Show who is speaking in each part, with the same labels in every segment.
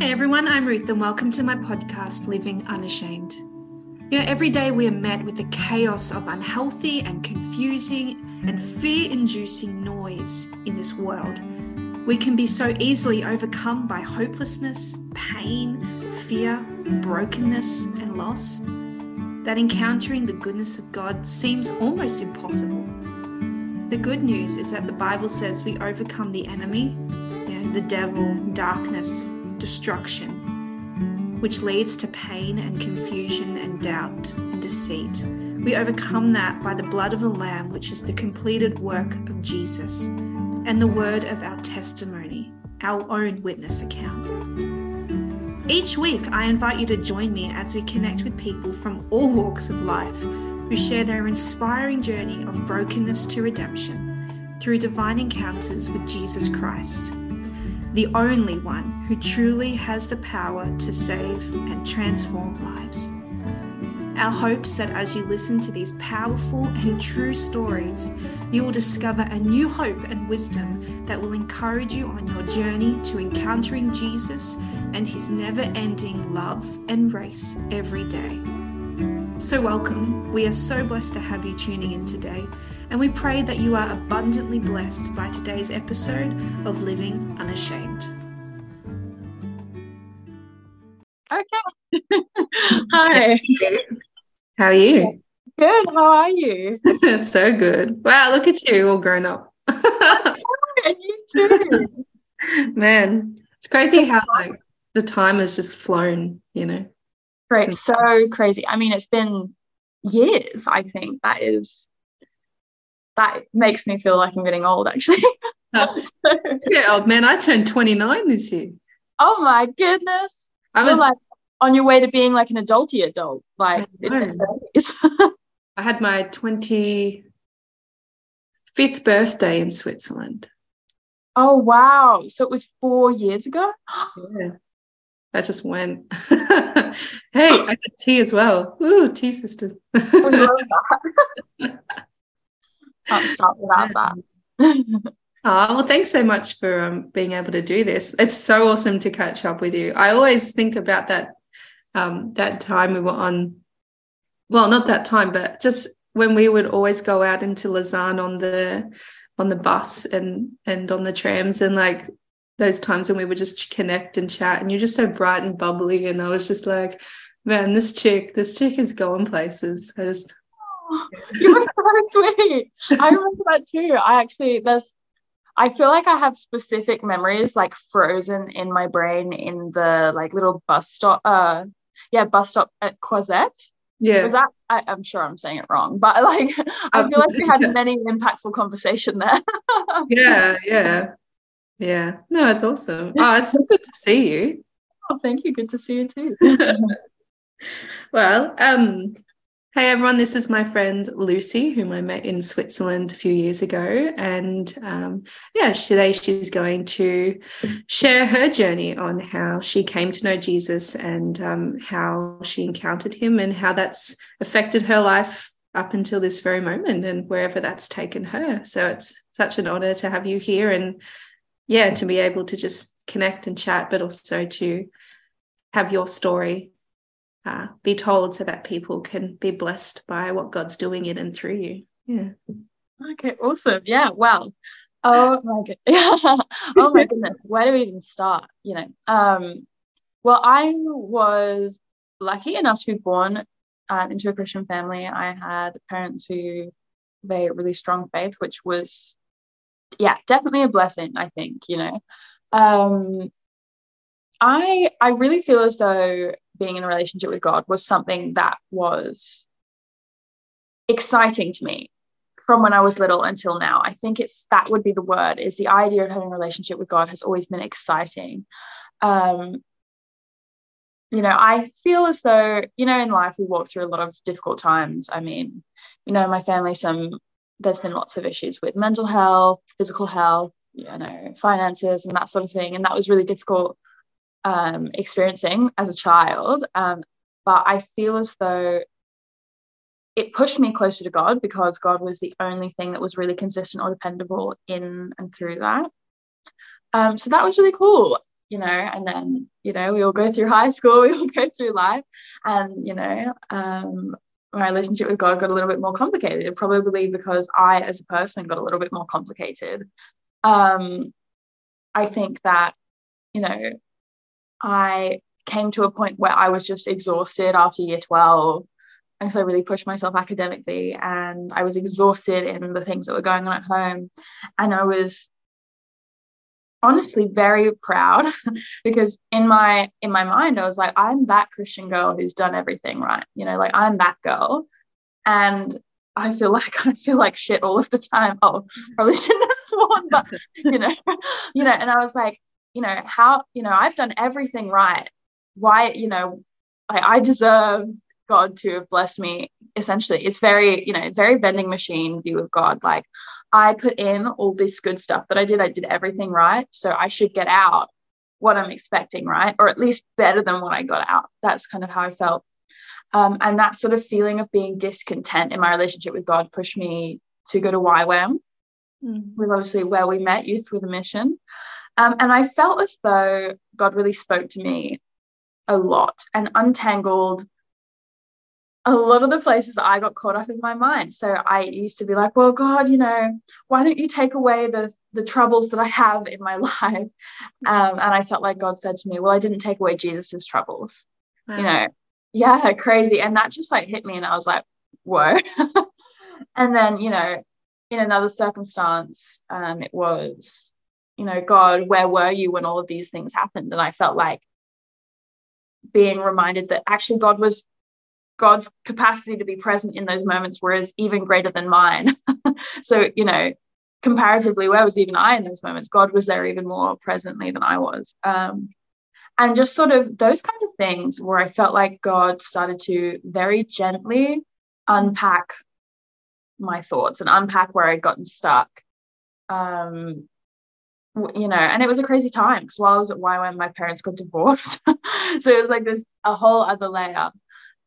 Speaker 1: Hey everyone, I'm Ruth, and welcome to my podcast, Living Unashamed. You know, every day we are met with the chaos of unhealthy and confusing and fear inducing noise in this world. We can be so easily overcome by hopelessness, pain, fear, brokenness, and loss that encountering the goodness of God seems almost impossible. The good news is that the Bible says we overcome the enemy, you know, the devil, darkness, destruction, which leads to pain and confusion and doubt and deceit. We overcome that by the blood of the Lamb, which is the completed work of Jesus, and the word of our testimony, our own witness account. Each week, I invite you to join me as we connect with people from all walks of life who share their inspiring journey of brokenness to redemption through divine encounters with Jesus Christ the only one who truly has the power to save and transform lives. Our hope is that as you listen to these powerful and true stories, you will discover a new hope and wisdom that will encourage you on your journey to encountering Jesus and his never ending love and grace every day. So, welcome. We are so blessed to have you tuning in today, and we pray that you are abundantly blessed by today's episode of Living Unashamed.
Speaker 2: Okay. Hi.
Speaker 1: How are you?
Speaker 2: Good. How are you?
Speaker 1: so good. Wow, look at you, all grown up.
Speaker 2: and you too.
Speaker 1: Man, it's crazy how like the time has just flown, you know.
Speaker 2: Right. So crazy. I mean, it's been years, I think. That is that makes me feel like I'm getting old actually. Oh.
Speaker 1: so, yeah, oh man, I turned 29 this year.
Speaker 2: Oh my goodness. I was like on your way to being like an adulty adult, like
Speaker 1: I, I had my 25th birthday in Switzerland.
Speaker 2: Oh wow. So it was four years ago?
Speaker 1: yeah that just went. hey, I got tea as well. Ooh, tea sister.
Speaker 2: Oh, Can't stop without that.
Speaker 1: oh, well, thanks so much for um, being able to do this. It's so awesome to catch up with you. I always think about that um, that time we were on. Well, not that time, but just when we would always go out into Lausanne on the on the bus and and on the trams and like those times when we would just connect and chat and you're just so bright and bubbly and i was just like man this chick this chick is going places i just
Speaker 2: you were so sweet i remember that too i actually there's i feel like i have specific memories like frozen in my brain in the like little bus stop uh yeah bus stop at Croisette
Speaker 1: yeah
Speaker 2: was that I, am sure i'm saying it wrong but like i feel like we had many impactful conversation there
Speaker 1: yeah yeah yeah. No, it's awesome. Oh, it's so good to see you.
Speaker 2: Oh, thank you. Good to see you too.
Speaker 1: well, um, hey everyone, this is my friend Lucy, whom I met in Switzerland a few years ago. And um, yeah, today she's going to share her journey on how she came to know Jesus and um, how she encountered him and how that's affected her life up until this very moment and wherever that's taken her. So it's such an honor to have you here and yeah, to be able to just connect and chat, but also to have your story uh, be told so that people can be blessed by what God's doing in and through you. Yeah.
Speaker 2: Okay, awesome. Yeah, wow. Oh my god. oh my goodness. Where do we even start? You know. Um, well, I was lucky enough to be born um, into a Christian family. I had parents who they really strong faith, which was yeah, definitely a blessing, I think, you know. Um, I I really feel as though being in a relationship with God was something that was exciting to me from when I was little until now. I think it's that would be the word is the idea of having a relationship with God has always been exciting. Um, you know, I feel as though, you know, in life we walk through a lot of difficult times. I mean, you know, my family, some there's been lots of issues with mental health, physical health, you know, finances and that sort of thing. And that was really difficult um, experiencing as a child. Um, but I feel as though it pushed me closer to God because God was the only thing that was really consistent or dependable in and through that. Um, so that was really cool. you know, and then, you know, we all go through high school, we all go through life. And, you know, um, my relationship with God got a little bit more complicated, probably because I, as a person, got a little bit more complicated. Um, I think that, you know, I came to a point where I was just exhausted after year 12. And so I really pushed myself academically and I was exhausted in the things that were going on at home. And I was honestly very proud because in my in my mind I was like I'm that Christian girl who's done everything right you know like I'm that girl and I feel like I feel like shit all of the time oh probably shouldn't have sworn but you know you know and I was like you know how you know I've done everything right why you know I, I deserve God to have blessed me essentially it's very you know very vending machine view of God like I put in all this good stuff that I did. I did everything right. So I should get out what I'm expecting, right? Or at least better than what I got out. That's kind of how I felt. Um, and that sort of feeling of being discontent in my relationship with God pushed me to go to YWAM, mm. with obviously where we met, Youth with a Mission. Um, and I felt as though God really spoke to me a lot and untangled a lot of the places I got caught up in my mind. So I used to be like, well, God, you know, why don't you take away the the troubles that I have in my life? Um, and I felt like God said to me, well, I didn't take away Jesus's troubles. Wow. You know, yeah, crazy. And that just like hit me, and I was like, whoa. and then, you know, in another circumstance, um, it was, you know, God, where were you when all of these things happened? And I felt like being reminded that actually God was God's capacity to be present in those moments was even greater than mine. so, you know, comparatively, where was even I in those moments? God was there even more presently than I was. Um, and just sort of those kinds of things where I felt like God started to very gently unpack my thoughts and unpack where I'd gotten stuck. Um, you know, and it was a crazy time because while I was at YWAM, my parents got divorced. so it was like this a whole other layer.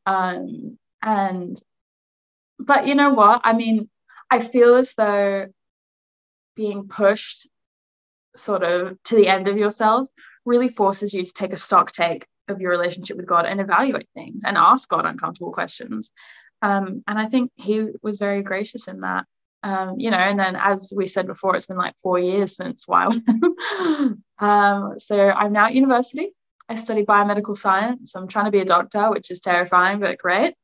Speaker 2: Um, and, but you know what? I mean, I feel as though being pushed sort of to the end of yourself really forces you to take a stock take of your relationship with God and evaluate things and ask God uncomfortable questions. Um, and I think he was very gracious in that. Um, you know, and then as we said before, it's been like four years since wow. um, so I'm now at university. I study biomedical science. I'm trying to be a doctor, which is terrifying, but great.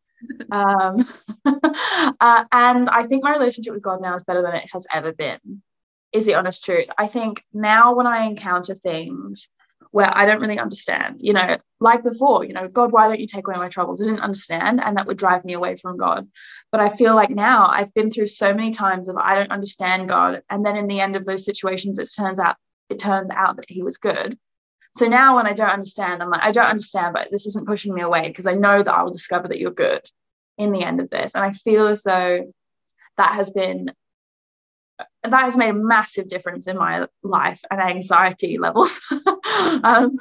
Speaker 2: um, uh, and I think my relationship with God now is better than it has ever been, is the honest truth. I think now when I encounter things where I don't really understand, you know, like before, you know, God, why don't you take away my troubles? I didn't understand, and that would drive me away from God. But I feel like now I've been through so many times of I don't understand God, and then in the end of those situations, it turns out it turned out that He was good so now when I don't understand, I'm like, I don't understand, but this isn't pushing me away because I know that I will discover that you're good in the end of this. And I feel as though that has been that has made a massive difference in my life and anxiety levels. um,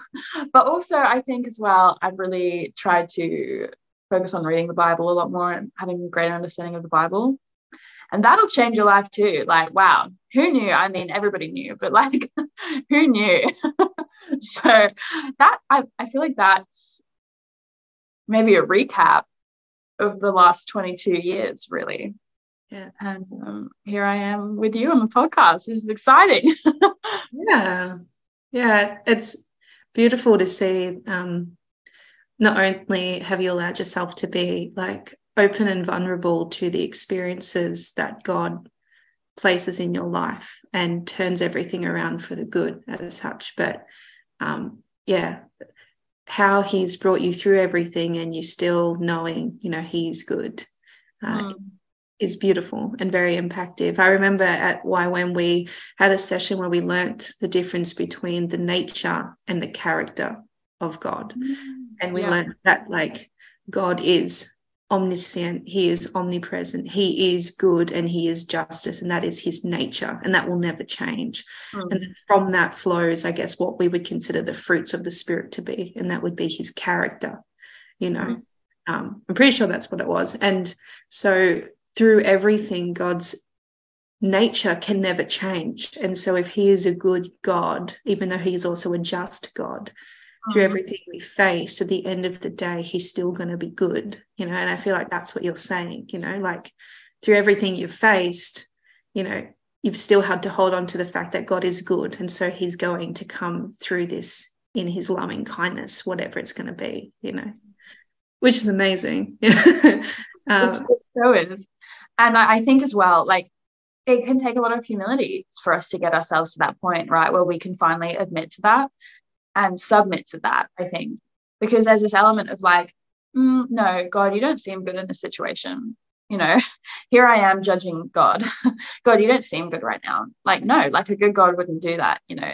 Speaker 2: but also, I think as well, I've really tried to focus on reading the Bible a lot more and having a greater understanding of the Bible. And that'll change your life too. Like wow who knew? I mean everybody knew but like who knew? So that I, I feel like that's maybe a recap of the last 22 years really
Speaker 1: yeah
Speaker 2: and um, here i am with you on the podcast which is exciting
Speaker 1: yeah yeah it's beautiful to see um not only have you allowed yourself to be like open and vulnerable to the experiences that God places in your life and turns everything around for the good as such. But um, yeah, how he's brought you through everything and you're still knowing, you know, he's good. Uh, mm. Is beautiful and very impactful. I remember at YWAM we had a session where we learnt the difference between the nature and the character of God. Mm. And we yeah. learned that like God is omniscient, he is omnipresent, he is good, and he is justice, and that is his nature, and that will never change. Mm. And from that flows, I guess, what we would consider the fruits of the spirit to be, and that would be his character. You know, mm. um, I'm pretty sure that's what it was. And so through everything, God's nature can never change. And so, if He is a good God, even though He is also a just God, through mm-hmm. everything we face, at the end of the day, He's still going to be good, you know. And I feel like that's what you're saying, you know, like through everything you've faced, you know, you've still had to hold on to the fact that God is good. And so He's going to come through this in His loving kindness, whatever it's going to be, you know, which is amazing.
Speaker 2: um, so is. And I think as well, like it can take a lot of humility for us to get ourselves to that point, right? Where we can finally admit to that and submit to that, I think. Because there's this element of like, mm, no, God, you don't seem good in this situation. You know, here I am judging God. God, you don't seem good right now. Like, no, like a good God wouldn't do that, you know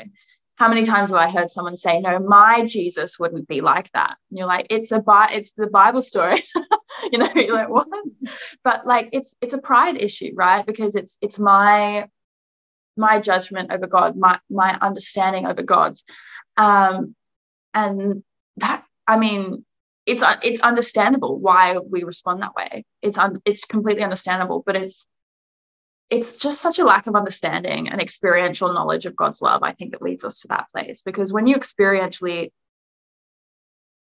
Speaker 2: how many times have I heard someone say, "No, my Jesus wouldn't be like that"? And you're like, "It's a bi- it's the Bible story," you know. You're like, "What?" But like, it's it's a pride issue, right? Because it's it's my my judgment over God, my my understanding over God's, um, and that I mean, it's it's understandable why we respond that way. It's un, it's completely understandable, but it's it's just such a lack of understanding and experiential knowledge of God's love, I think, that leads us to that place. Because when you experientially,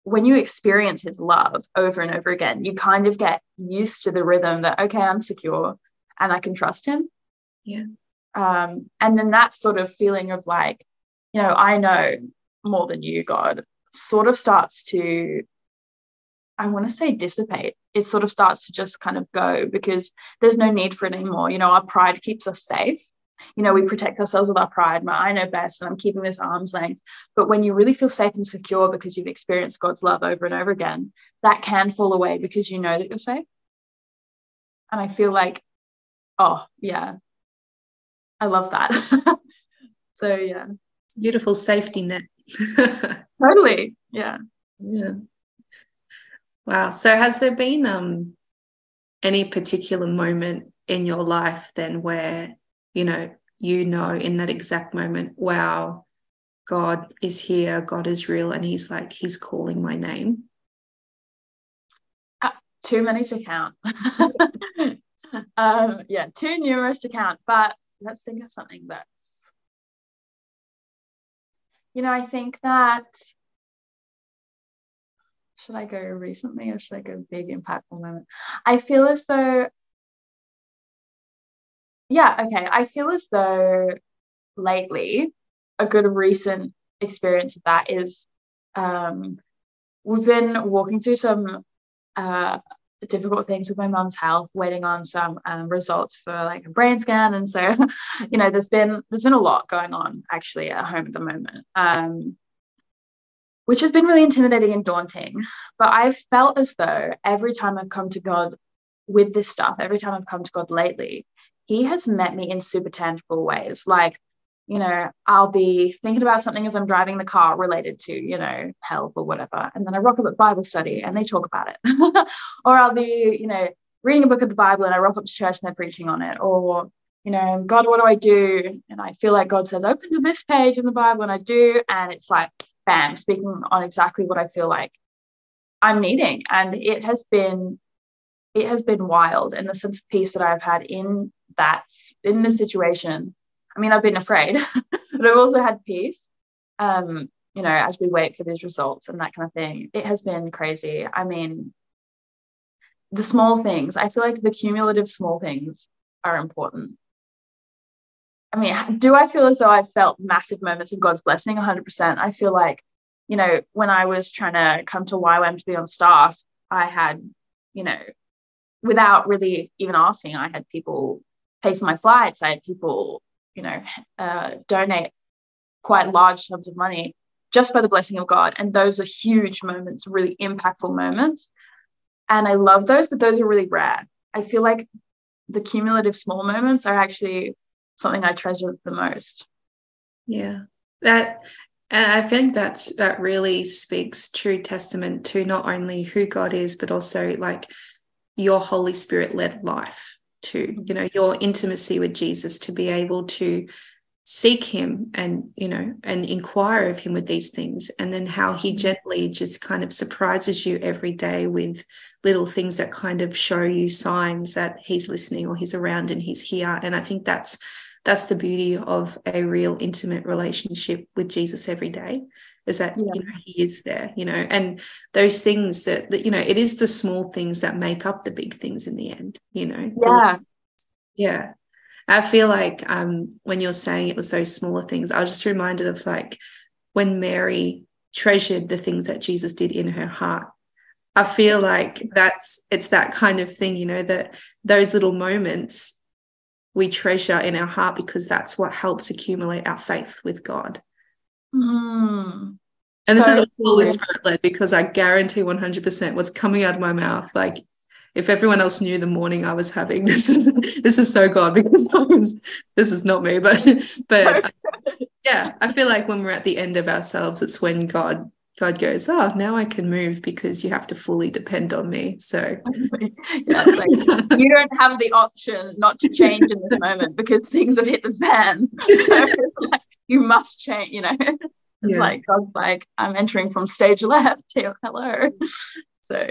Speaker 2: when you experience his love over and over again, you kind of get used to the rhythm that, okay, I'm secure and I can trust him.
Speaker 1: Yeah.
Speaker 2: Um, and then that sort of feeling of like, you know, I know more than you, God, sort of starts to I want to say dissipate. It sort of starts to just kind of go because there's no need for it anymore. You know, our pride keeps us safe. You know, we protect ourselves with our pride. My, I know best, and I'm keeping this arm's length. But when you really feel safe and secure because you've experienced God's love over and over again, that can fall away because you know that you're safe. And I feel like, oh, yeah, I love that. so, yeah.
Speaker 1: Beautiful safety net.
Speaker 2: totally. Yeah.
Speaker 1: Yeah. Wow. So has there been um any particular moment in your life then where, you know, you know in that exact moment, wow, God is here, God is real, and he's like, he's calling my name?
Speaker 2: Uh, too many to count. um, yeah, too numerous to count. But let's think of something that's, you know, I think that should I go recently or should I go big impactful moment? I feel as though, yeah, okay. I feel as though lately a good recent experience of that is um, we've been walking through some uh, difficult things with my mom's health, waiting on some um, results for like a brain scan, and so you know there's been there's been a lot going on actually at home at the moment. Um, which has been really intimidating and daunting. But I've felt as though every time I've come to God with this stuff, every time I've come to God lately, He has met me in super tangible ways. Like, you know, I'll be thinking about something as I'm driving the car related to, you know, health or whatever. And then I rock up at Bible study and they talk about it. or I'll be, you know, reading a book of the Bible and I rock up to church and they're preaching on it. Or, you know, God, what do I do? And I feel like God says, open to this page in the Bible and I do. And it's like, bam, speaking on exactly what I feel like I'm needing. And it has been it has been wild and the sense of peace that I've had in that in this situation. I mean, I've been afraid, but I've also had peace. Um, you know, as we wait for these results and that kind of thing. It has been crazy. I mean, the small things, I feel like the cumulative small things are important. I mean, do I feel as though I've felt massive moments of God's blessing? 100%. I feel like, you know, when I was trying to come to YWAM to be on staff, I had, you know, without really even asking, I had people pay for my flights. I had people, you know, uh, donate quite large sums of money just by the blessing of God. And those are huge moments, really impactful moments. And I love those, but those are really rare. I feel like the cumulative small moments are actually something I treasure the most.
Speaker 1: Yeah. That and I think that's that really speaks true testament to not only who God is, but also like your Holy Spirit led life to, mm-hmm. you know, your intimacy with Jesus to be able to seek him and you know and inquire of him with these things and then how he mm. gently just kind of surprises you every day with little things that kind of show you signs that he's listening or he's around and he's here and i think that's that's the beauty of a real intimate relationship with jesus every day is that yeah. you know he is there you know and those things that, that you know it is the small things that make up the big things in the end you know
Speaker 2: yeah
Speaker 1: yeah I feel like um, when you're saying it was those smaller things, I was just reminded of like when Mary treasured the things that Jesus did in her heart. I feel like that's it's that kind of thing, you know, that those little moments we treasure in our heart because that's what helps accumulate our faith with God.
Speaker 2: Mm.
Speaker 1: And this so is Holy Spirit led because I guarantee 100% what's coming out of my mouth, like if everyone else knew the morning I was having, this is this is so God because was, this is not me, but but yeah, I feel like when we're at the end of ourselves, it's when God God goes, oh, now I can move because you have to fully depend on me. So
Speaker 2: yeah, like, you don't have the option not to change in this moment because things have hit the fan. So like, you must change, you know. It's yeah. like God's like, I'm entering from stage left. Hello. So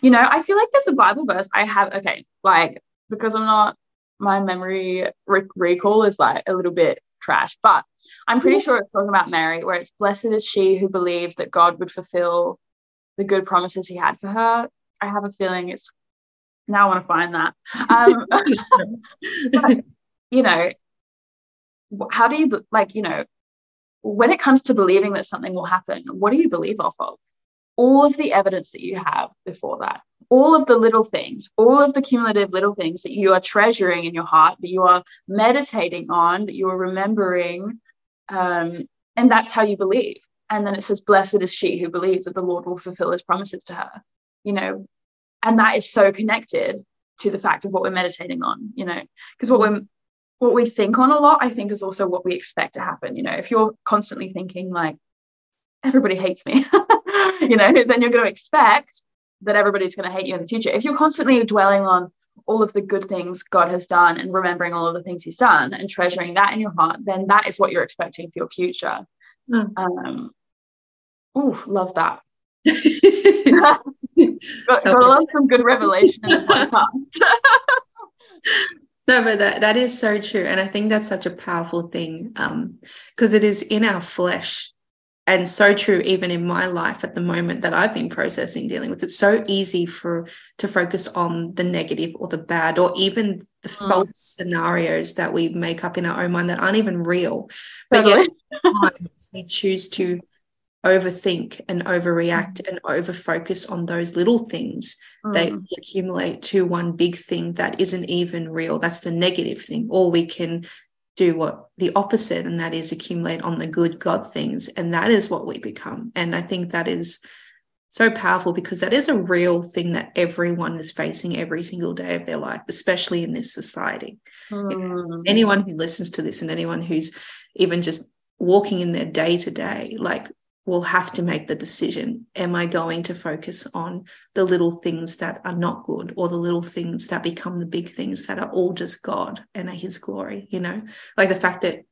Speaker 2: you know, I feel like there's a Bible verse I have. Okay, like because I'm not, my memory recall is like a little bit trash, but I'm pretty sure it's talking about Mary, where it's blessed is she who believed that God would fulfill the good promises he had for her. I have a feeling it's now I want to find that. Um, but, you know, how do you like, you know, when it comes to believing that something will happen, what do you believe off of? All of the evidence that you have before that, all of the little things, all of the cumulative little things that you are treasuring in your heart, that you are meditating on, that you are remembering. Um, and that's how you believe. And then it says, Blessed is she who believes that the Lord will fulfill his promises to her. You know, and that is so connected to the fact of what we're meditating on, you know, because what we're what we think on a lot, I think, is also what we expect to happen. You know, if you're constantly thinking like, everybody hates me, you know, then you're going to expect that everybody's going to hate you in the future. If you're constantly dwelling on all of the good things God has done and remembering all of the things He's done and treasuring that in your heart, then that is what you're expecting for your future. Mm. Um, oh, love that. got, so got love some good revelation in the podcast.
Speaker 1: no, but that, that is so true. And I think that's such a powerful thing because um, it is in our flesh and so true even in my life at the moment that i've been processing dealing with it's so easy for to focus on the negative or the bad or even the mm. false scenarios that we make up in our own mind that aren't even real but yet we choose to overthink and overreact mm. and overfocus on those little things mm. they accumulate to one big thing that isn't even real that's the negative thing or we can do what the opposite, and that is accumulate on the good God things. And that is what we become. And I think that is so powerful because that is a real thing that everyone is facing every single day of their life, especially in this society. Mm. Anyone who listens to this and anyone who's even just walking in their day to day, like will have to make the decision. Am i going to focus on the little things that are not good or the little things that become the big things that are all just god and are his glory you know? Like the fact that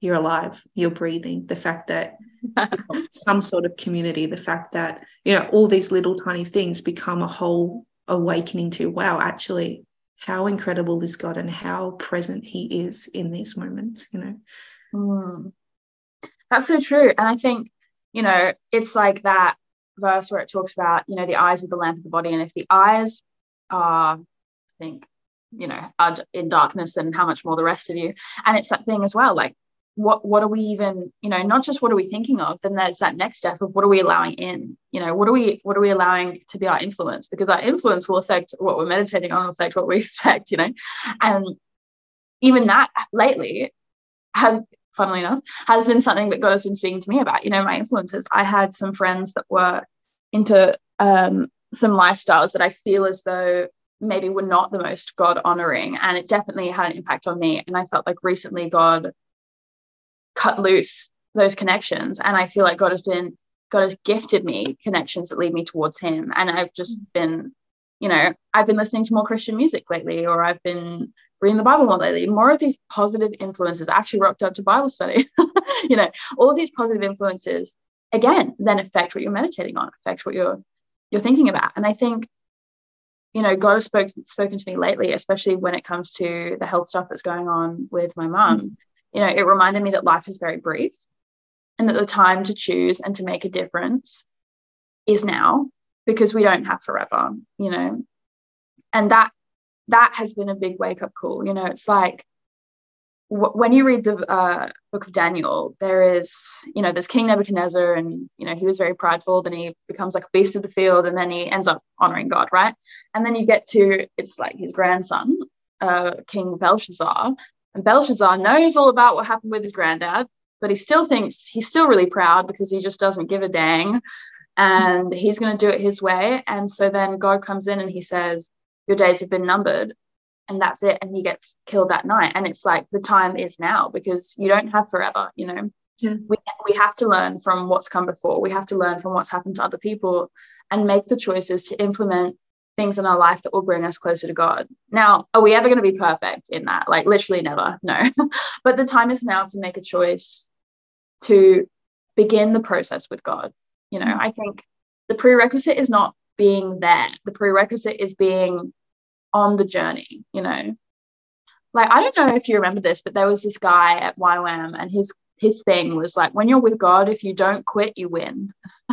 Speaker 1: you're alive you're breathing the fact that some sort of community the fact that you know all these little tiny things become a whole awakening to wow actually how incredible is god and how present he is in these moments you know?
Speaker 2: Mm. that's so true. And i think you know, it's like that verse where it talks about, you know, the eyes of the lamp of the body. And if the eyes are, I think, you know, are in darkness, then how much more the rest of you? And it's that thing as well, like, what what are we even you know not just what are we thinking of then there's that next step of what are we allowing in you know what are we what are we allowing to be our influence because our influence will affect what we're meditating on affect what we expect you know and even that lately has funnily enough, has been something that God has been speaking to me about. You know, my influences. I had some friends that were into um, some lifestyles that I feel as though maybe were not the most God honoring. And it definitely had an impact on me. And I felt like recently God cut loose those connections. And I feel like God has been, God has gifted me connections that lead me towards Him. And I've just been you know, I've been listening to more Christian music lately, or I've been reading the Bible more lately. More of these positive influences I actually rocked up to Bible study. you know, all these positive influences again then affect what you're meditating on, affect what you're you're thinking about. And I think, you know, God has spoken spoken to me lately, especially when it comes to the health stuff that's going on with my mum. Mm-hmm. You know, it reminded me that life is very brief and that the time to choose and to make a difference is now because we don't have forever, you know. And that that has been a big wake up call. You know, it's like w- when you read the uh, book of Daniel, there is, you know, there's King Nebuchadnezzar, and you know he was very prideful. Then he becomes like a beast of the field, and then he ends up honoring God, right? And then you get to it's like his grandson, uh, King Belshazzar, and Belshazzar knows all about what happened with his granddad, but he still thinks he's still really proud because he just doesn't give a dang, and he's going to do it his way. And so then God comes in and he says, "Your days have been numbered." and that's it and he gets killed that night and it's like the time is now because you don't have forever you know
Speaker 1: yeah.
Speaker 2: we, we have to learn from what's come before we have to learn from what's happened to other people and make the choices to implement things in our life that will bring us closer to god now are we ever going to be perfect in that like literally never no but the time is now to make a choice to begin the process with god you know mm-hmm. i think the prerequisite is not being there the prerequisite is being on the journey, you know. Like I don't know if you remember this, but there was this guy at YWAM and his his thing was like when you're with God, if you don't quit, you win.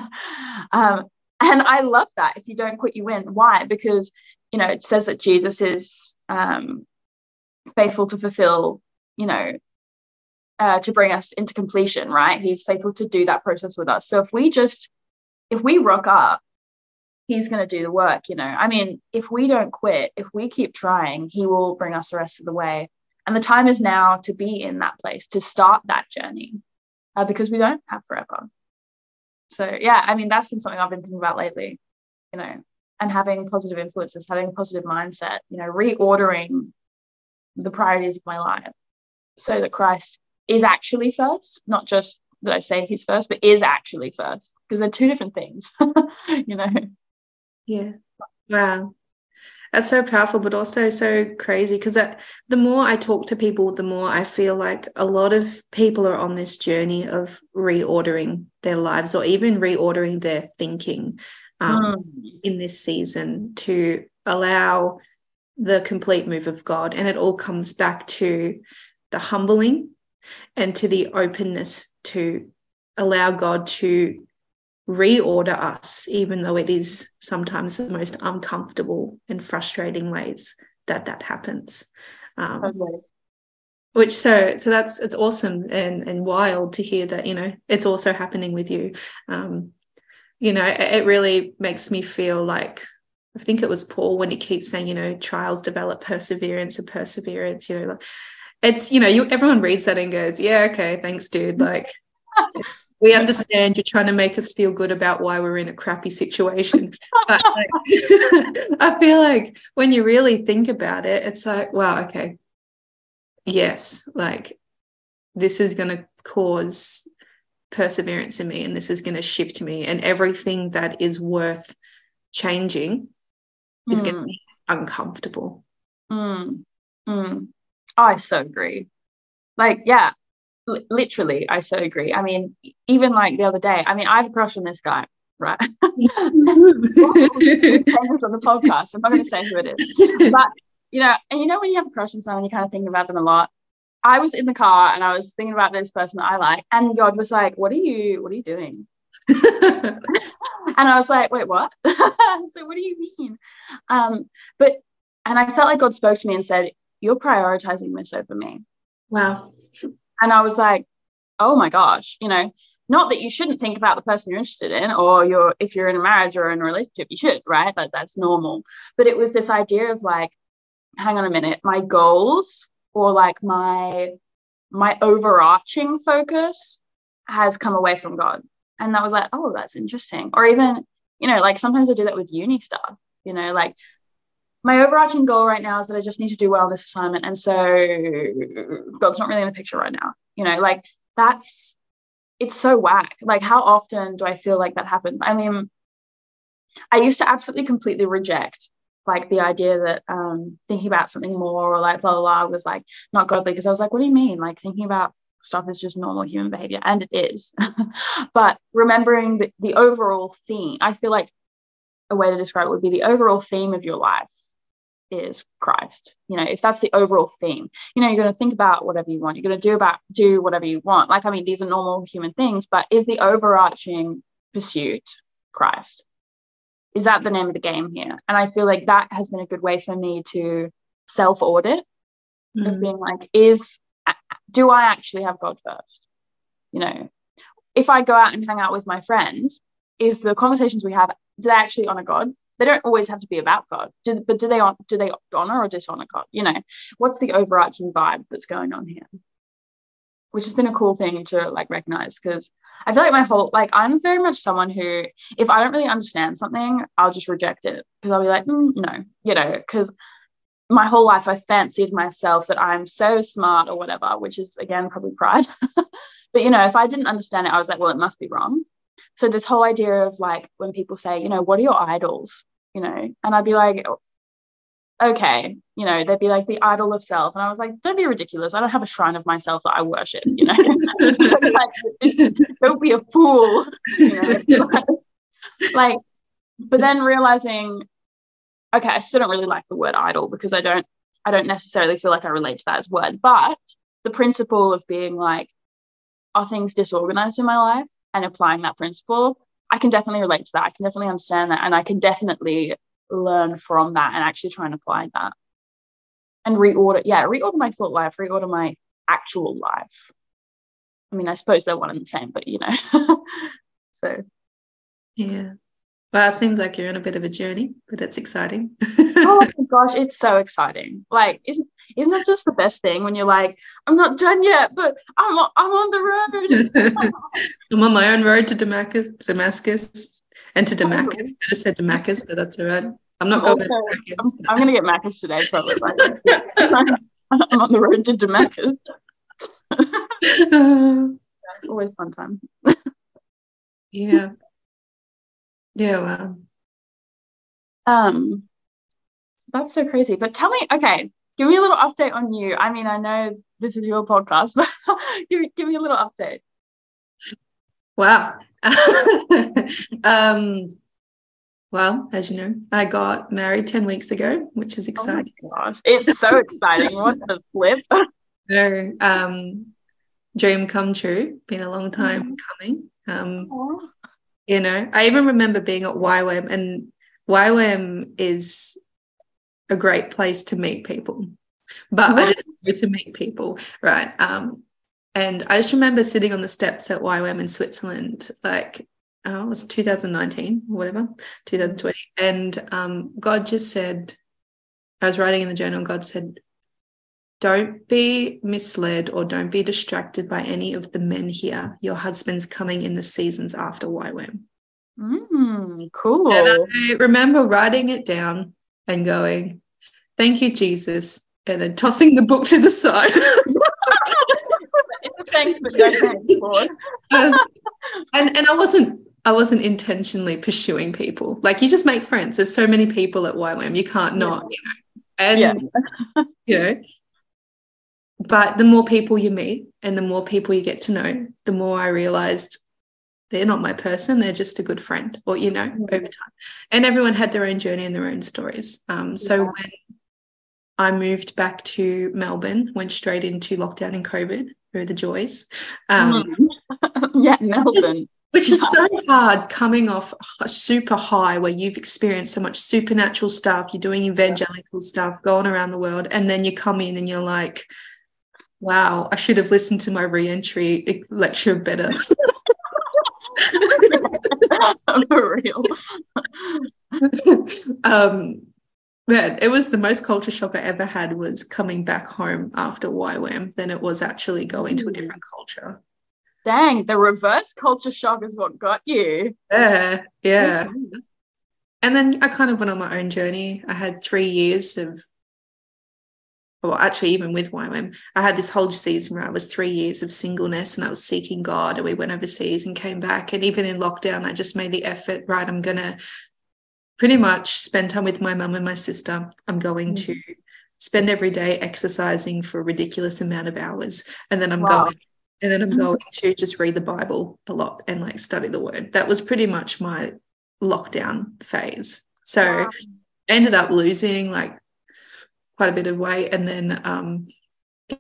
Speaker 2: um, and I love that. If you don't quit, you win. Why? Because you know it says that Jesus is um, faithful to fulfill, you know, uh, to bring us into completion. Right? He's faithful to do that process with us. So if we just if we rock up he's going to do the work you know. I mean if we don't quit if we keep trying he will bring us the rest of the way. And the time is now to be in that place to start that journey uh, because we don't have forever. So yeah i mean that's been something i've been thinking about lately you know and having positive influences having a positive mindset you know reordering the priorities of my life so that christ is actually first not just that I say he's first, but is actually first because they're two different things, you know.
Speaker 1: Yeah. Wow. That's so powerful, but also so crazy because the more I talk to people, the more I feel like a lot of people are on this journey of reordering their lives or even reordering their thinking um, mm. in this season to allow the complete move of God. And it all comes back to the humbling and to the openness to allow God to reorder us, even though it is sometimes the most uncomfortable and frustrating ways that that happens. Um, okay. Which so so that's it's awesome and and wild to hear that you know it's also happening with you. Um, you know, it, it really makes me feel like I think it was Paul when he keeps saying, you know, trials develop perseverance and perseverance, you know, like it's, you know, you everyone reads that and goes, yeah, okay, thanks, dude. Like we understand you're trying to make us feel good about why we're in a crappy situation. But like, I feel like when you really think about it, it's like, wow, okay, yes, like this is going to cause perseverance in me and this is going to shift me, and everything that is worth changing mm. is going to be uncomfortable.
Speaker 2: Mm. Mm. I so agree. Like, yeah, literally, I so agree. I mean, even like the other day, I mean, I have a crush on this guy, right? on the podcast. I'm not going to say who it is, but you know, and you know when you have a crush on someone, you kind of think about them a lot. I was in the car and I was thinking about this person that I like, and God was like, "What are you? What are you doing?" and I was like, "Wait, what?" so, what do you mean? Um, but and I felt like God spoke to me and said, "You're prioritizing this over me."
Speaker 1: Wow.
Speaker 2: And I was like, oh my gosh, you know, not that you shouldn't think about the person you're interested in, or you're if you're in a marriage or in a relationship, you should, right? Like that's normal. But it was this idea of like, hang on a minute, my goals or like my my overarching focus has come away from God. And that was like, oh, that's interesting. Or even, you know, like sometimes I do that with uni stuff, you know, like my overarching goal right now is that I just need to do well this assignment. And so God's not really in the picture right now. You know, like that's it's so whack. Like, how often do I feel like that happens? I mean, I used to absolutely completely reject like the idea that um, thinking about something more or like blah blah blah was like not godly because I was like, what do you mean? Like thinking about stuff is just normal human behavior, and it is. but remembering the, the overall theme, I feel like a way to describe it would be the overall theme of your life is Christ. You know, if that's the overall theme, you know, you're going to think about whatever you want. You're going to do about do whatever you want. Like, I mean, these are normal human things, but is the overarching pursuit Christ? is that the name of the game here? And I feel like that has been a good way for me to self audit mm. of being like, is do I actually have God first? You know, if I go out and hang out with my friends, is the conversations we have do they actually honor God? They don't always have to be about God, do, but do they do they honor or dishonor God? You know, what's the overarching vibe that's going on here? which has been a cool thing to like recognize because I feel like my whole like I'm very much someone who if I don't really understand something, I'll just reject it because I'll be like, mm, no, you know, because my whole life I fancied myself that I'm so smart or whatever, which is again probably pride. but you know, if I didn't understand it, I was like, well, it must be wrong. So this whole idea of like when people say, you know, what are your idols? You know, and I'd be like, okay, you know, they'd be like the idol of self. And I was like, don't be ridiculous. I don't have a shrine of myself that I worship, you know. like, don't be a fool. You know? like, but then realizing, okay, I still don't really like the word idol because I don't, I don't necessarily feel like I relate to that as word. But the principle of being like, are things disorganized in my life and applying that principle, I can definitely relate to that. I can definitely understand that. And I can definitely learn from that and actually try and apply that and reorder yeah reorder my thought life reorder my actual life i mean i suppose they're one and the same but you know so
Speaker 1: yeah well it seems like you're on a bit of a journey but it's exciting
Speaker 2: oh my gosh it's so exciting like isn't isn't it just the best thing when you're like i'm not done yet but i'm on, i'm on the
Speaker 1: road i'm on my own road to damascus damascus and to Damascus. Oh. I just said Damascus, but that's all right. I'm not going to
Speaker 2: I'm, I'm going to get Macca's today, probably. I'm on the road to Damascus. it's always fun time.
Speaker 1: yeah. Yeah, wow.
Speaker 2: Um, that's so crazy. But tell me, okay, give me a little update on you. I mean, I know this is your podcast, but give me give me a little update.
Speaker 1: Wow. um, well, as you know, I got married 10 weeks ago, which is oh exciting.
Speaker 2: Oh gosh, it's so exciting. what the flip?
Speaker 1: no, um, dream come true. Been a long time mm. coming. Um, you know, I even remember being at YWAM, and YWAM is a great place to meet people, but I didn't go to meet people, right? Um, and I just remember sitting on the steps at YWAM in Switzerland, like oh, it was 2019 or whatever, 2020. And um, God just said, I was writing in the journal, God said, don't be misled or don't be distracted by any of the men here. Your husband's coming in the seasons after YWAM.
Speaker 2: Mm, cool.
Speaker 1: And I remember writing it down and going, Thank you, Jesus. And then tossing the book to the side.
Speaker 2: thanks, thanks,
Speaker 1: and, and I wasn't I wasn't intentionally pursuing people. Like you just make friends. There's so many people at YWAM. You can't not, you know. And yeah. you know, but the more people you meet and the more people you get to know, the more I realized they're not my person. They're just a good friend, or you know, mm-hmm. over time. And everyone had their own journey and their own stories. Um, so yeah. when I moved back to Melbourne, went straight into lockdown and COVID through the joys. Um,
Speaker 2: mm. yeah, Melbourne
Speaker 1: which is so hard coming off super high where you've experienced so much supernatural stuff you're doing evangelical stuff going around the world and then you come in and you're like wow i should have listened to my re-entry lecture better
Speaker 2: for real
Speaker 1: um man, it was the most culture shock I ever had was coming back home after YWAM than it was actually going to a different culture.
Speaker 2: Dang, the reverse culture shock is what got you.
Speaker 1: Yeah, yeah. And then I kind of went on my own journey. I had three years of, well, actually, even with YWAM, I had this whole season where I was three years of singleness and I was seeking God. And we went overseas and came back. And even in lockdown, I just made the effort, right? I'm going to pretty much spend time with my mum and my sister. I'm going mm-hmm. to spend every day exercising for a ridiculous amount of hours. And then I'm wow. going and then I'm going to just read the Bible a lot and like study the word. That was pretty much my lockdown phase. So wow. ended up losing like quite a bit of weight and then um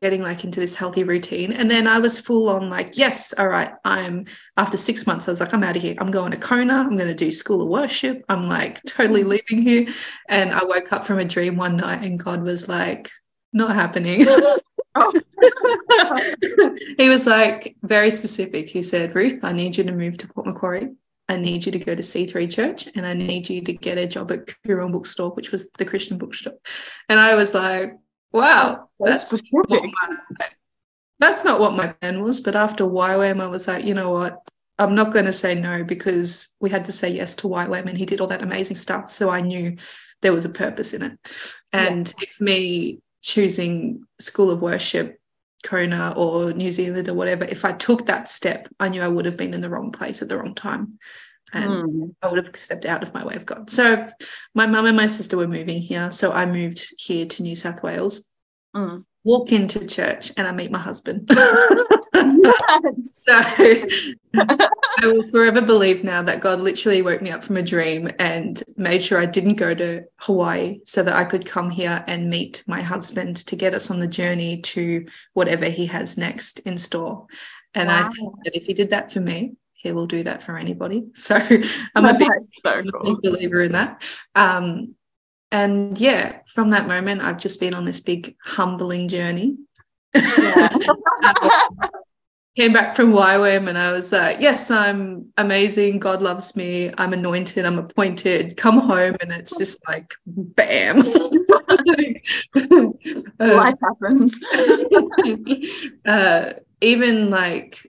Speaker 1: getting like into this healthy routine. And then I was full on like, yes, all right, I'm after six months, I was like, I'm out of here. I'm going to Kona. I'm going to do school of worship. I'm like totally leaving here. And I woke up from a dream one night and God was like, not happening. he was like very specific. He said, Ruth, I need you to move to Port Macquarie. I need you to go to C3 Church and I need you to get a job at Koorong Bookstore, which was the Christian bookstore. And I was like, wow, that's, that's not, my, that's not what my plan was. But after YWAM, I was like, you know what? I'm not going to say no because we had to say yes to YWAM and he did all that amazing stuff. So I knew there was a purpose in it. And yeah. if me choosing School of Worship, Kona or New Zealand or whatever, if I took that step, I knew I would have been in the wrong place at the wrong time and mm. I would have stepped out of my way of God. So my mum and my sister were moving here. So I moved here to New South Wales. Mm. Walk into church and I meet my husband. so I will forever believe now that God literally woke me up from a dream and made sure I didn't go to Hawaii so that I could come here and meet my husband to get us on the journey to whatever he has next in store. And wow. I think that if he did that for me, he will do that for anybody. So I'm a big so cool. believer in that. Um, and yeah, from that moment, I've just been on this big humbling journey. Yeah. came back from YWAM and I was like, yes, I'm amazing. God loves me. I'm anointed. I'm appointed. Come home. And it's just like, bam.
Speaker 2: Life happens.
Speaker 1: uh, even like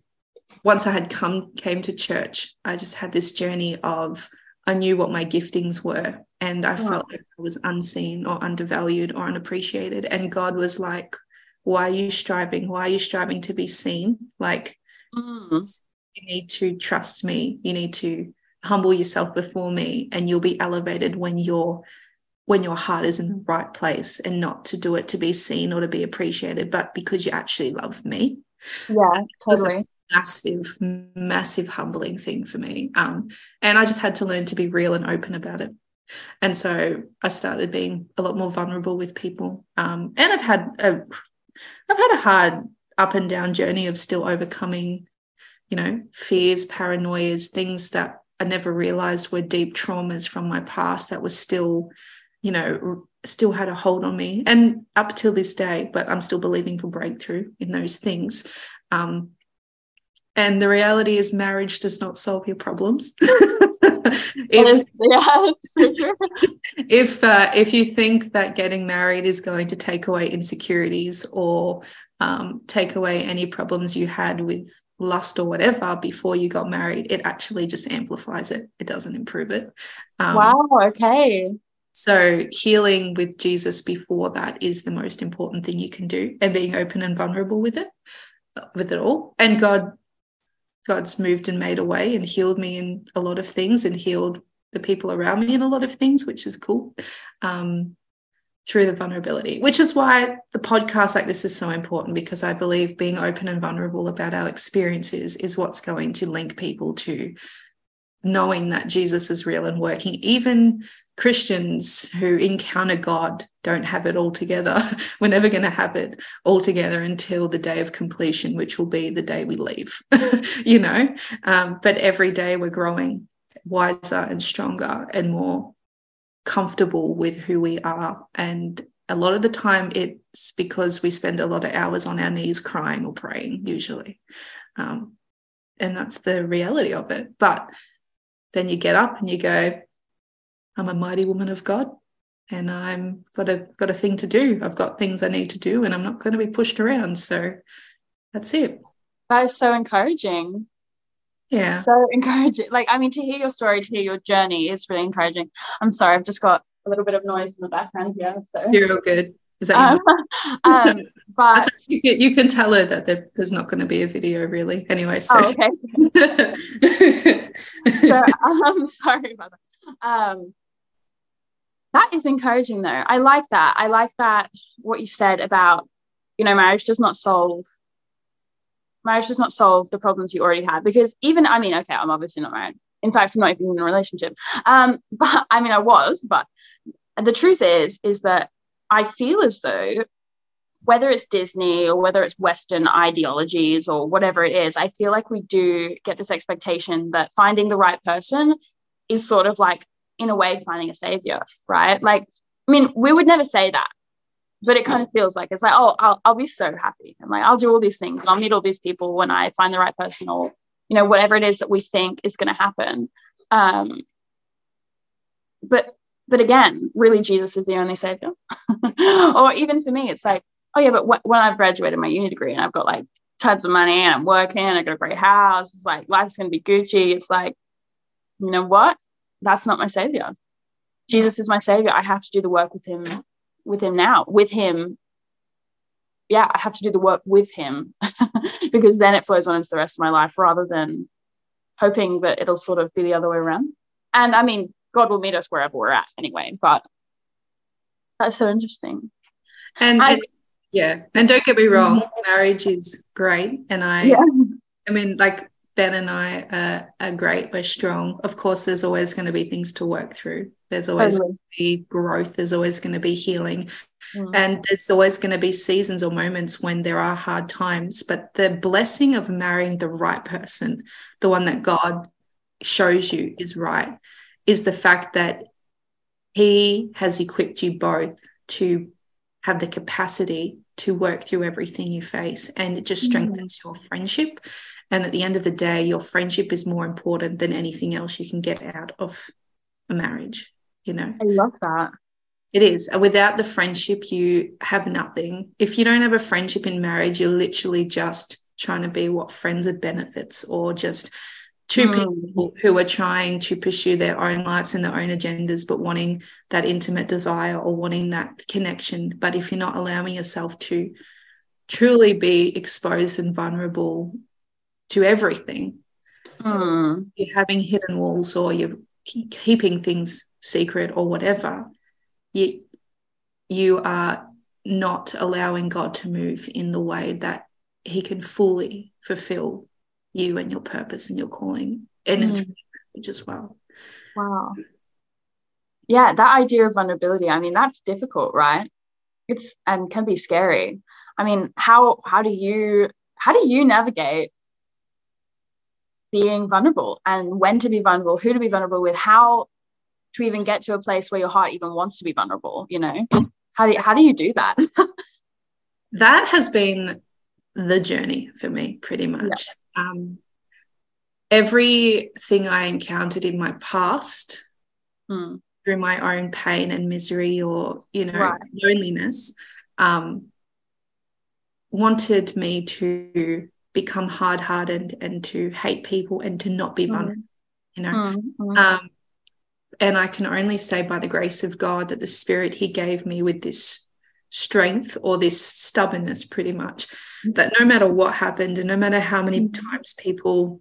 Speaker 1: once I had come came to church, I just had this journey of I knew what my giftings were and I felt like I was unseen or undervalued or unappreciated. And God was like, Why are you striving? Why are you striving to be seen? Like mm. you need to trust me. You need to humble yourself before me and you'll be elevated when your when your heart is in the right place and not to do it to be seen or to be appreciated, but because you actually love me.
Speaker 2: Yeah, totally
Speaker 1: massive, massive humbling thing for me. Um, and I just had to learn to be real and open about it. And so I started being a lot more vulnerable with people. Um, and I've had a, I've had a hard up and down journey of still overcoming, you know, fears, paranoias, things that I never realized were deep traumas from my past that was still, you know, still had a hold on me and up till this day, but I'm still believing for breakthrough in those things. Um, and the reality is, marriage does not solve your problems. if, yeah, if uh, if you think that getting married is going to take away insecurities or um, take away any problems you had with lust or whatever before you got married, it actually just amplifies it. It doesn't improve it.
Speaker 2: Um, wow. Okay.
Speaker 1: So healing with Jesus before that is the most important thing you can do, and being open and vulnerable with it, with it all. And God God's moved and made a way and healed me in a lot of things and healed the people around me in a lot of things, which is cool. Um, through the vulnerability, which is why the podcast like this is so important because I believe being open and vulnerable about our experiences is what's going to link people to knowing that Jesus is real and working. Even Christians who encounter God don't have it all together. We're never going to have it all together until the day of completion, which will be the day we leave, you know. Um, but every day we're growing wiser and stronger and more comfortable with who we are. And a lot of the time, it's because we spend a lot of hours on our knees crying or praying, usually. Um, and that's the reality of it. But then you get up and you go, I'm a mighty woman of God and I'm got a got a thing to do. I've got things I need to do and I'm not going to be pushed around. So that's it.
Speaker 2: That is so encouraging.
Speaker 1: Yeah.
Speaker 2: So encouraging. Like, I mean, to hear your story, to hear your journey is really encouraging. I'm sorry, I've just got a little bit of noise in the background here. So
Speaker 1: you're all good. Is that um, um, but you can, you can, tell her that there, there's not going to be a video really anyway. So.
Speaker 2: Oh, okay. so I'm um, sorry about that. Um, that is encouraging though. I like that. I like that what you said about you know marriage does not solve marriage does not solve the problems you already have because even i mean okay i'm obviously not married. In fact i'm not even in a relationship. Um but i mean i was but the truth is is that i feel as though whether it's disney or whether it's western ideologies or whatever it is i feel like we do get this expectation that finding the right person is sort of like in a way finding a savior right? Like i mean we would never say that but it kind of feels like it's like oh I'll, I'll be so happy. And like i'll do all these things. And i'll meet all these people when i find the right person or you know whatever it is that we think is going to happen. Um but but again really jesus is the only savior. Or even for me it's like oh yeah but wh- when i've graduated my uni degree and i've got like tons of money and i'm working i've got a great house it's like life's going to be gucci it's like you know what that's not my savior. Jesus is my savior. I have to do the work with him with him now with him. Yeah i have to do the work with him because then it flows on into the rest of my life rather than hoping that it'll sort of be the other way around. And i mean god will meet us wherever we're at anyway but that's so interesting.
Speaker 1: And, I, and yeah and don't get me wrong mm-hmm. marriage is great and i yeah. i mean like Ben and I are, are, great. We're strong. Of course, there's always going to be things to work through. There's always totally. going to be growth. There's always going to be healing. Mm. And there's always going to be seasons or moments when there are hard times. But the blessing of marrying the right person, the one that God shows you is right, is the fact that He has equipped you both to have the capacity to work through everything you face. And it just mm. strengthens mm. your friendship and at the end of the day, your friendship is more important than anything else you can get out of a marriage, you know?
Speaker 2: I love that.
Speaker 1: It is. Without the friendship, you have nothing. If you don't have a friendship in marriage, you're literally just trying to be what friends with benefits or just two mm. people who are trying to pursue their own lives and their own agendas, but wanting that intimate desire or wanting that connection. But if you're not allowing yourself to truly be exposed and vulnerable to everything.
Speaker 2: Mm.
Speaker 1: You're having hidden walls or you're keeping things secret or whatever. You, you are not allowing God to move in the way that He can fully fulfill you and your purpose and your calling and mm. and as well.
Speaker 2: Wow. Yeah, that idea of vulnerability, I mean, that's difficult, right? It's and can be scary. I mean, how how do you how do you navigate being vulnerable and when to be vulnerable, who to be vulnerable with, how to even get to a place where your heart even wants to be vulnerable, you know? How do you, how do you do that?
Speaker 1: that has been the journey for me pretty much. Yeah. Um, everything I encountered in my past
Speaker 2: hmm.
Speaker 1: through my own pain and misery or, you know, right. loneliness, um, wanted me to become hard hardened and to hate people and to not be vulnerable, mm. you know.
Speaker 2: Mm-hmm.
Speaker 1: Um, and I can only say by the grace of God that the spirit He gave me with this strength or this stubbornness, pretty much, mm. that no matter what happened and no matter how many times people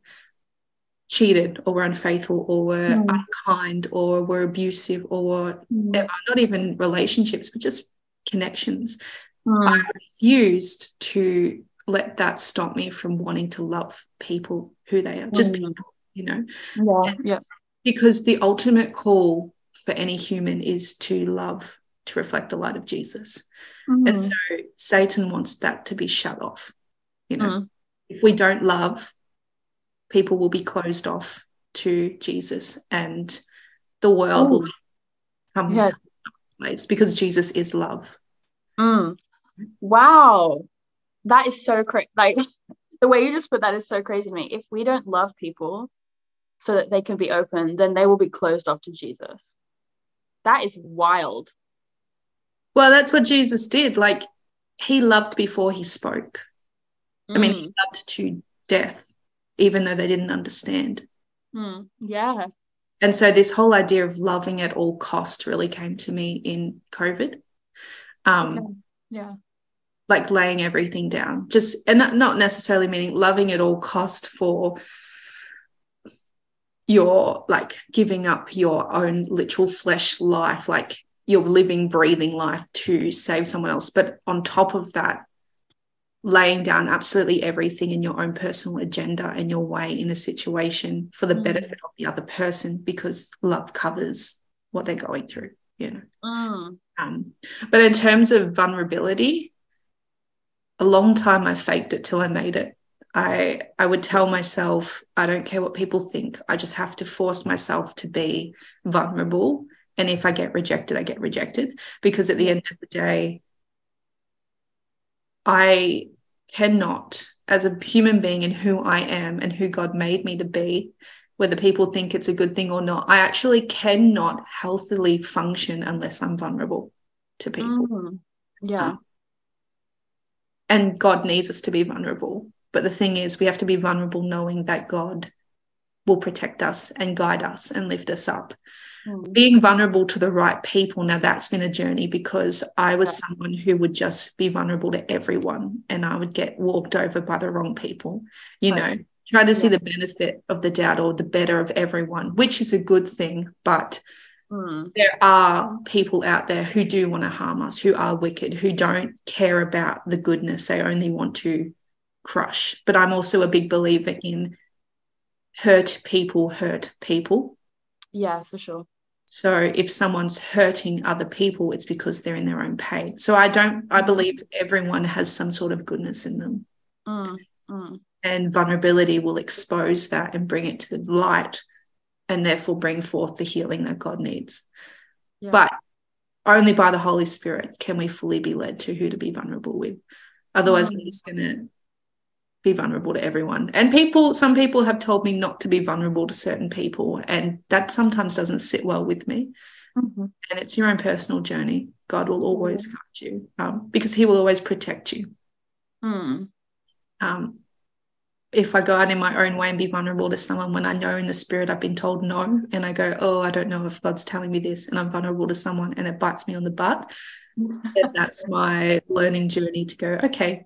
Speaker 1: cheated or were unfaithful or were mm. unkind or were abusive or whatever, not even relationships, but just connections.
Speaker 2: Mm.
Speaker 1: I refused to let that stop me from wanting to love people who they are, just mm. people, you know?
Speaker 2: Yeah, yeah.
Speaker 1: Because the ultimate call for any human is to love, to reflect the light of Jesus.
Speaker 2: Mm.
Speaker 1: And so Satan wants that to be shut off. You know, mm. if we don't love, people will be closed off to Jesus and the world will become yeah. place because Jesus is love.
Speaker 2: Mm. Wow that is so crazy. Like the way you just put that is so crazy to me. If we don't love people so that they can be open, then they will be closed off to Jesus. That is wild.
Speaker 1: Well, that's what Jesus did. Like he loved before he spoke. Mm. I mean, he mm. loved to death, even though they didn't understand.
Speaker 2: Mm. Yeah.
Speaker 1: And so this whole idea of loving at all cost really came to me in COVID. Um, okay.
Speaker 2: Yeah
Speaker 1: like laying everything down just and not necessarily meaning loving at all cost for your like giving up your own literal flesh life like you're living, breathing life to save someone else. But on top of that, laying down absolutely everything in your own personal agenda and your way in a situation for the mm. benefit of the other person because love covers what they're going through, you know. Mm. Um, but in terms of vulnerability, a long time I faked it till I made it. I I would tell myself, I don't care what people think. I just have to force myself to be vulnerable. And if I get rejected, I get rejected. Because at the end of the day, I cannot, as a human being and who I am and who God made me to be, whether people think it's a good thing or not, I actually cannot healthily function unless I'm vulnerable to people.
Speaker 2: Mm, yeah. Um,
Speaker 1: and God needs us to be vulnerable. But the thing is, we have to be vulnerable knowing that God will protect us and guide us and lift us up. Mm. Being vulnerable to the right people, now that's been a journey because I was yeah. someone who would just be vulnerable to everyone and I would get walked over by the wrong people, you right. know, try to yeah. see the benefit of the doubt or the better of everyone, which is a good thing. But
Speaker 2: Mm.
Speaker 1: There are people out there who do want to harm us, who are wicked, who don't care about the goodness. They only want to crush. But I'm also a big believer in hurt people hurt people.
Speaker 2: Yeah, for sure.
Speaker 1: So if someone's hurting other people, it's because they're in their own pain. So I don't, I believe everyone has some sort of goodness in them.
Speaker 2: Mm, mm.
Speaker 1: And vulnerability will expose that and bring it to the light and therefore bring forth the healing that God needs. Yeah. But only by the Holy Spirit can we fully be led to who to be vulnerable with. Otherwise, mm. I'm just going to be vulnerable to everyone. And people, some people have told me not to be vulnerable to certain people, and that sometimes doesn't sit well with me.
Speaker 2: Mm-hmm.
Speaker 1: And it's your own personal journey. God will always guide you um, because He will always protect you.
Speaker 2: Mm.
Speaker 1: Um, if I go out in my own way and be vulnerable to someone when I know in the spirit I've been told no, and I go, oh, I don't know if God's telling me this, and I'm vulnerable to someone and it bites me on the butt, then that's my learning journey to go, okay,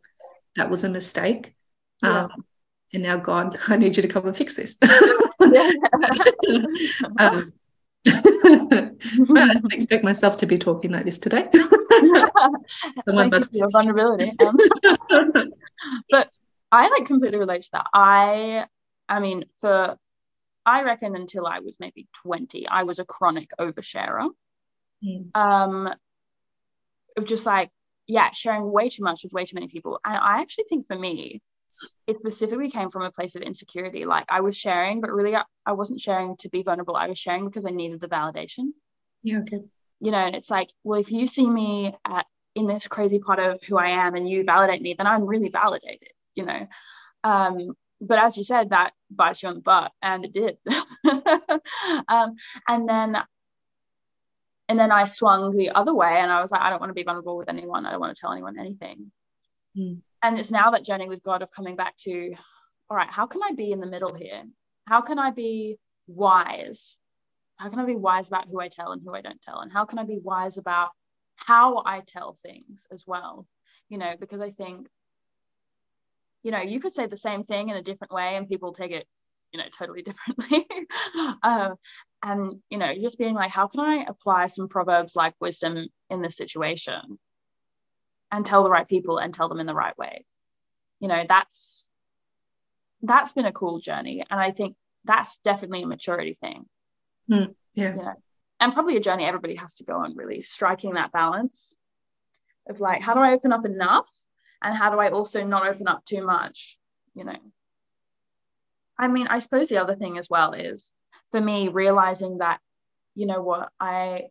Speaker 1: that was a mistake. Yeah. Um, and now, God, I need you to come and fix this. um, I didn't expect myself to be talking like this today.
Speaker 2: Someone must your vulnerability. Um, but I like completely relate to that. I, I mean, for I reckon until I was maybe 20, I was a chronic oversharer.
Speaker 1: Mm.
Speaker 2: Um, of just like, yeah, sharing way too much with way too many people. And I actually think for me, it specifically came from a place of insecurity. Like I was sharing, but really I, I wasn't sharing to be vulnerable. I was sharing because I needed the validation.
Speaker 1: Yeah, okay.
Speaker 2: You know, and it's like, well, if you see me at in this crazy part of who I am and you validate me, then I'm really validated you know. Um, but as you said that bites you on the butt and it did. Um, and then and then I swung the other way and I was like I don't want to be vulnerable with anyone. I don't want to tell anyone anything.
Speaker 1: Mm.
Speaker 2: and it's now that journey with God of coming back to all right how can I be in the middle here? How can I be wise? How can I be wise about who I tell and who I don't tell? And how can I be wise about how I tell things as well? You know because I think you know you could say the same thing in a different way and people take it you know totally differently. Um, and you know just being like how can i apply some proverbs like wisdom in this situation and tell the right people and tell them in the right way? You know that's that's been a cool journey. And i think that's definitely a maturity thing.
Speaker 1: Mm, yeah.
Speaker 2: You know? and probably a journey everybody has to go on really striking that balance of like how do i open up enough and how do i also not open up too much you know? I mean i suppose the other thing as well is for me realizing that you know what i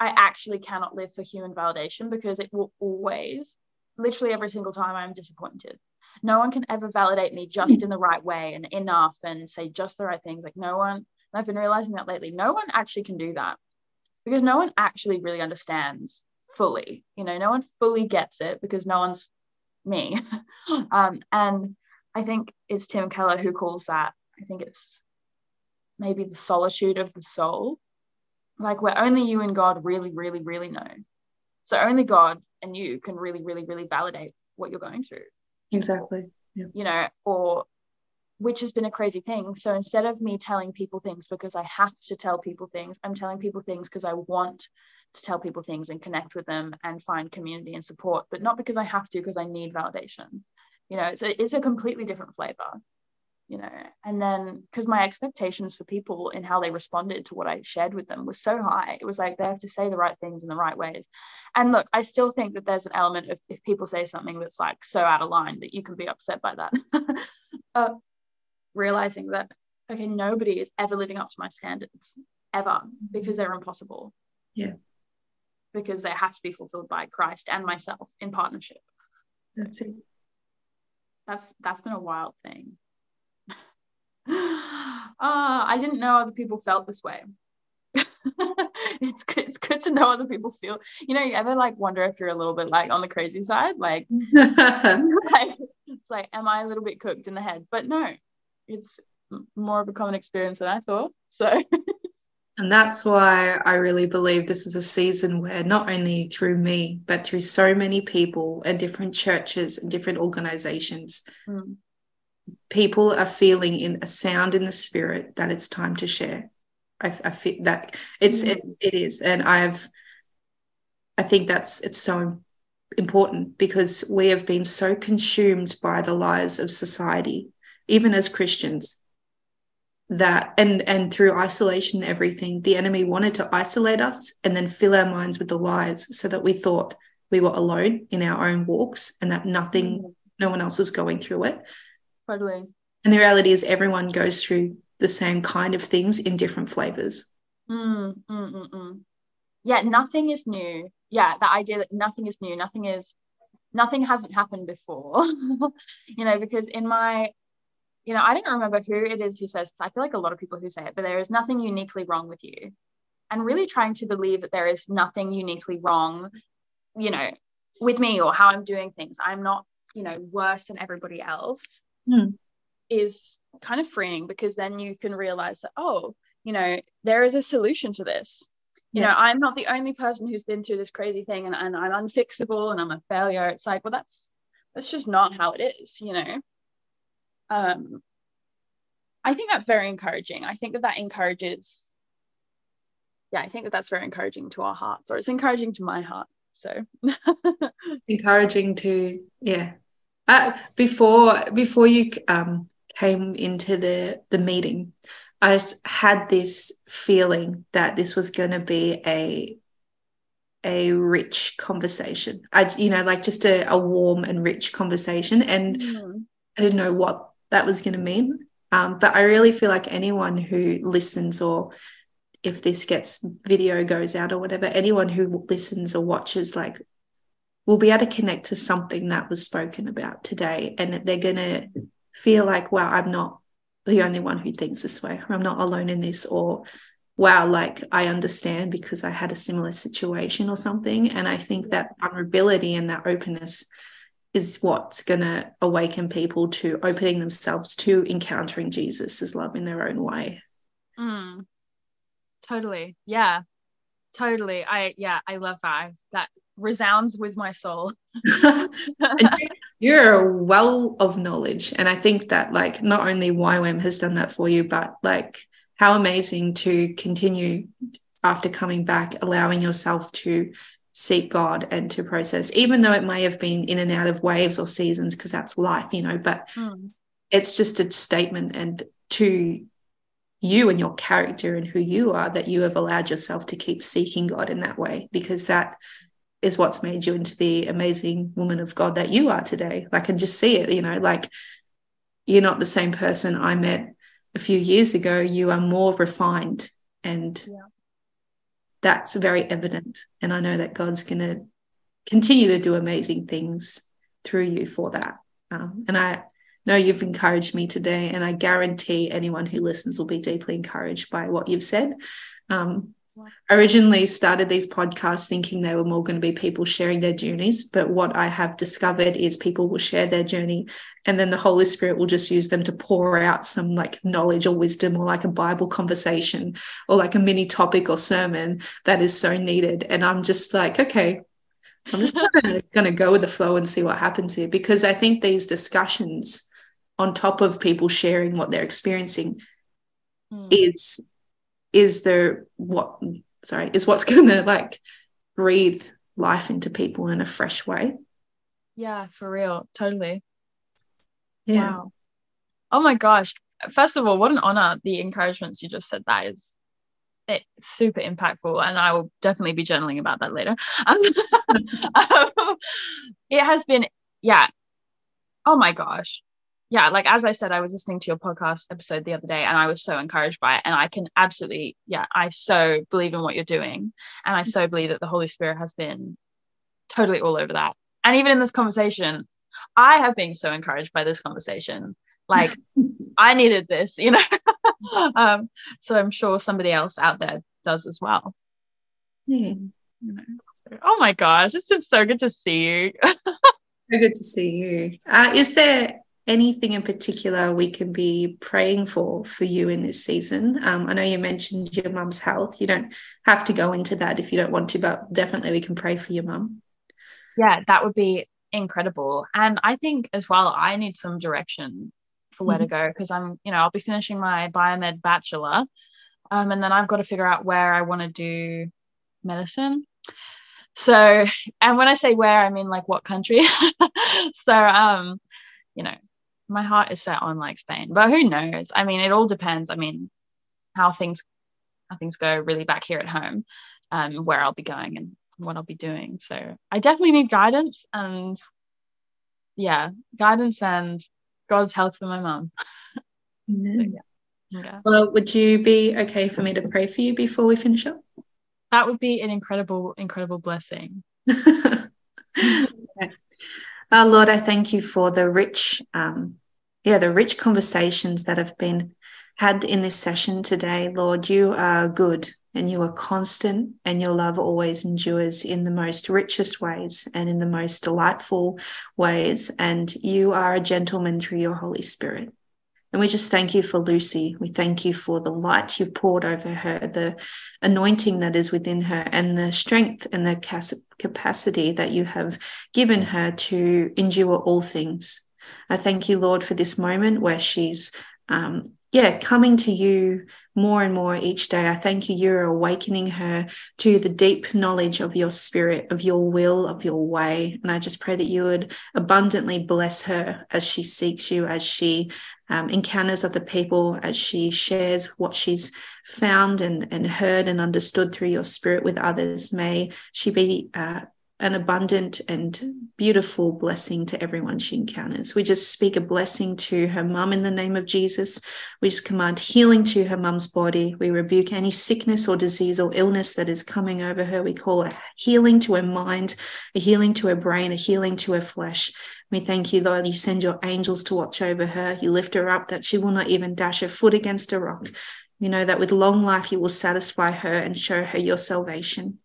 Speaker 2: i actually cannot live for human validation because it will always literally every single time i'm disappointed. No one can ever validate me just in the right way and enough and say just the right things. Like no one i've been realizing that lately no one actually can do that because no one actually really understands fully. You know, no one fully gets it because no one's me. um, and I think it's Tim Keller who calls that, I think it's maybe the solitude of the soul. Like where only you and God really, really, really know. So only God and you can really, really, really validate what you're going through.
Speaker 1: Exactly.
Speaker 2: Yeah. You know, or which has been a crazy thing. So instead of me telling people things because I have to tell people things, I'm telling people things because I want to tell people things and connect with them and find community and support, but not because I have to, because I need validation. You know, it's a, it's a completely different flavor, you know. And then because my expectations for people and how they responded to what I shared with them was so high, it was like they have to say the right things in the right ways. And look, I still think that there's an element of if people say something that's like so out of line that you can be upset by that. uh, realizing that okay nobody is ever living up to my standards ever because they're impossible.
Speaker 1: Yeah.
Speaker 2: Because they have to be fulfilled by christ and myself in partnership.
Speaker 1: That's it.
Speaker 2: That's that's been a wild thing. Uh, i didn't know other people felt this way. It's good, it's good to know other people feel. You know you ever like wonder if you're a little bit like on the crazy side? Like, like it's like am i a little bit cooked in the head? But no it's more of a common experience than I thought. So
Speaker 1: And that's why I really believe this is a season where not only through me, but through so many people and different churches and different organizations,
Speaker 2: mm.
Speaker 1: people are feeling in a sound in the spirit that it's time to share. I, I feel that it's mm. it, it is, and I've I think that's it's so important because we have been so consumed by the lies of society even as Christians that and and through isolation and everything the enemy wanted to isolate us and then fill our minds with the lies so that we thought we were alone in our own walks and that nothing mm. no one else was going through it.
Speaker 2: Totally.
Speaker 1: And the reality is everyone goes through the same kind of things in different flavors.
Speaker 2: Mm, mm, mm, mm. yeah nothing is new. Yeah the idea that nothing is new nothing is nothing hasn't happened before. You know because in my you know, I don't remember who it is who says this. I feel like a lot of people who say it, but there is nothing uniquely wrong with you. And really trying to believe that there is nothing uniquely wrong, you know, with me or how I'm doing things. I'm not, you know, worse than everybody else
Speaker 1: mm.
Speaker 2: is kind of freeing because then you can realize that, oh, you know, there is a solution to this. You yeah. know, I'm not the only person who's been through this crazy thing and, and I'm unfixable and I'm a failure. It's like, well, that's that's just not how it is, you know um, I think that's very encouraging. I think that that encourages, yeah, I think that that's very encouraging to our hearts, or it's encouraging to my heart. So
Speaker 1: encouraging to, yeah. Uh, before before you um, came into the the meeting, I had this feeling that this was going to be a a rich conversation. I, you know, like just a, a warm and rich conversation. And mm. I didn't know what that was going to mean. Um, but I really feel like anyone who listens, or if this gets video goes out or whatever, anyone who listens or watches, like, will be able to connect to something that was spoken about today. And they're going to feel like, wow, I'm not the only one who thinks this way, or I'm not alone in this, or wow, like I understand because I had a similar situation or something. And I think that vulnerability and that openness is what's going to awaken people to opening themselves to encountering Jesus' love in their own way.
Speaker 2: Mm, totally. Yeah. Totally. I, yeah, I love that. That resounds with my soul.
Speaker 1: You're a well of knowledge. And I think that, like, not only YWAM has done that for you, but like, how amazing to continue after coming back, allowing yourself to seek God and to process, even though it may have been in and out of waves or seasons, because that's life, you know, but
Speaker 2: mm.
Speaker 1: it's just a statement and to you and your character and who you are that you have allowed yourself to keep seeking God in that way, because that is what's made you into the amazing woman of God that you are today. Like, I can just see it, you know, like you're not the same person I met a few years ago. You are more refined and
Speaker 2: yeah
Speaker 1: that's very evident. And I know that God's going to continue to do amazing things through you for that. Um, and I know you've encouraged me today, and I guarantee anyone who listens will be deeply encouraged by what you've said. Um, originally started these podcasts thinking they were more going to be people sharing their journeys but what i have discovered is people will share their journey and then the holy spirit will just use them to pour out some like knowledge or wisdom or like a bible conversation or like a mini topic or sermon that is so needed and i'm just like okay i'm just going to go with the flow and see what happens here because i think these discussions on top of people sharing what they're experiencing
Speaker 2: Mm.
Speaker 1: is is the what sorry is what's going to like breathe life into people in a fresh way
Speaker 2: Yeah, for real. Totally.
Speaker 1: yeah
Speaker 2: Wow. Oh my gosh. First of all, what an honor. The encouragements you just said that is it's super impactful. And I will definitely be journaling about that later. Um, um, it has been, yeah. Oh my gosh. Yeah, like as I said, I was listening to your podcast episode the other day and I was so encouraged by it. And I can absolutely, yeah, I so believe in what you're doing. And I so believe that the Holy Spirit has been totally all over that. And even in this conversation, I have been so encouraged by this conversation. Like I needed this, you know. um, so I'm sure somebody else out there does as well.
Speaker 1: yeah
Speaker 2: You know. So- oh my gosh, it's been so good to see you.
Speaker 1: so good to see you uh, is there anything in particular we can be praying for for you in this season um, i know you mentioned your mum's health you don't have to go into that if you don't want to but definitely we can pray for your mum
Speaker 2: yeah, that would be incredible. And I think as well, I need some direction for where to go because I'm, you know, I'll be finishing my biomed bachelor. Um, and then I've got to figure out where I want to do medicine. So, and when I say where, I mean like what country. so, um, you know, my heart is set on like Spain, but who knows? I mean, it all depends. I mean, how things how things go really back here at home, um, where I'll be going and what I'll be doing. So I definitely need guidance and yeah, guidance and God's help for my mum.
Speaker 1: Amen.
Speaker 2: Yeah.
Speaker 1: well would you be okay for me to pray for you before we finish up
Speaker 2: That would be an incredible, incredible blessing.
Speaker 1: Okay. Uh, Lord, I thank you for the rich, um, yeah, the rich conversations that have been had in this session today. Lord, you are good and you are constant, and your love always endures in the most richest ways and in the most delightful ways. And you are a gentleman through your Holy Spirit. And we just thank you for Lucy. We thank you for the light you've poured over her, the anointing that is within her, and the strength and the capacity that you have given her to endure all things. I thank you, Lord, for this moment where she's, um, yeah, coming to you more and more each day. I thank you, you're awakening her to the deep knowledge of your spirit, of your will, of your way. And I just pray that you would abundantly bless her as she seeks you, as she um, encounters other people, as she shares what she's found and, and heard and understood through your spirit with others. May she be uh, an abundant and beautiful blessing to everyone she encounters. We just speak a blessing to her mum in the name of Jesus. We just command healing to her mum's body. We rebuke any sickness or disease or illness that is coming over her. We call a healing to her mind, a healing to her brain, a healing to her flesh. We thank you, Lord, you send your angels to watch over her. You lift her up that she will not even dash her foot against a rock. You know that with long life, you will satisfy her and show her your salvation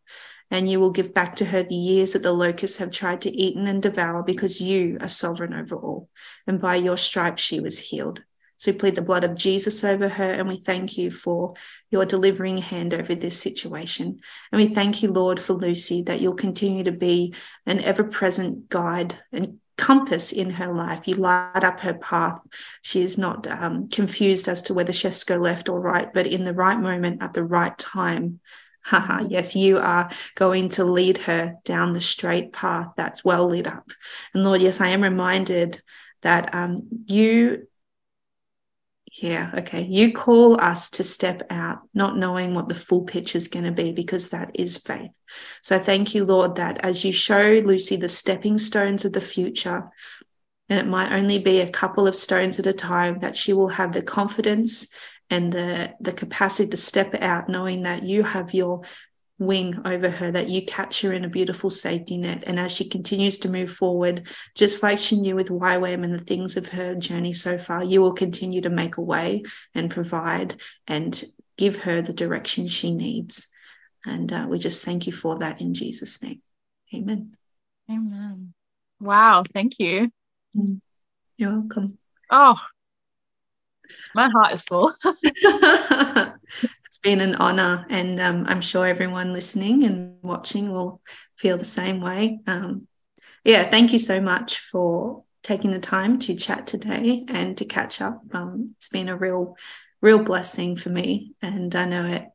Speaker 1: and you will give back to her the years that the locusts have tried to eat and devour because you are sovereign over all. And by your stripes she was healed. So we plead the blood of Jesus over her, and we thank you for your delivering hand over this situation. And we thank you, Lord, for Lucy, that you'll continue to be an ever present guide and compass in her life. You light up her path. She is not um, confused as to whether she has to go left or right, but in the right moment at the right time, Haha, yes, you are going to lead her down the straight path that's well lit up. And Lord, yes, I am reminded that um, you, yeah, okay, you call us to step out, not knowing what the full picture is going to be, because that is faith. So thank you, Lord, that as you show Lucy the stepping stones of the future, and it might only be a couple of stones at a time, that she will have the confidence and the the capacity to step out knowing that you have your wing over her that you catch her in a beautiful safety net. And as she continues to move forward just like she knew with YWAM and the things of her journey so far you will continue to make a way and provide and give her the direction she needs. And uh, we just thank you for that in Jesus name. Amen.
Speaker 2: Amen. Wow, thank you.
Speaker 1: you're welcome.
Speaker 2: Oh, my heart is full.
Speaker 1: it's been an honor, and um, I'm sure everyone listening and watching will feel the same way. Um, yeah, thank you so much for taking the time to chat today and to catch up. Um, it's been a real, real blessing for me, and I know it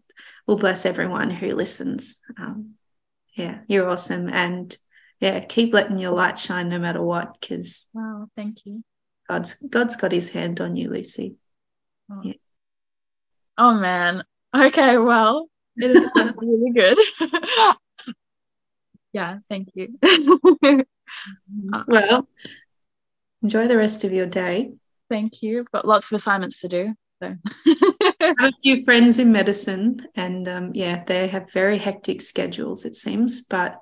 Speaker 1: will bless everyone who listens. Um, yeah, you're awesome, and yeah, keep letting your light shine no matter what. Because
Speaker 2: wow, thank you.
Speaker 1: God's God's got His hand on you, Lucy.
Speaker 2: Oh. Yeah. Oh man. Okay. Well, it is really good. yeah. Thank you.
Speaker 1: well, enjoy the rest of your day.
Speaker 2: Thank you. I've got lots of assignments to do. So.
Speaker 1: I have a few friends in medicine, and um, yeah, they have very hectic schedules, it seems, but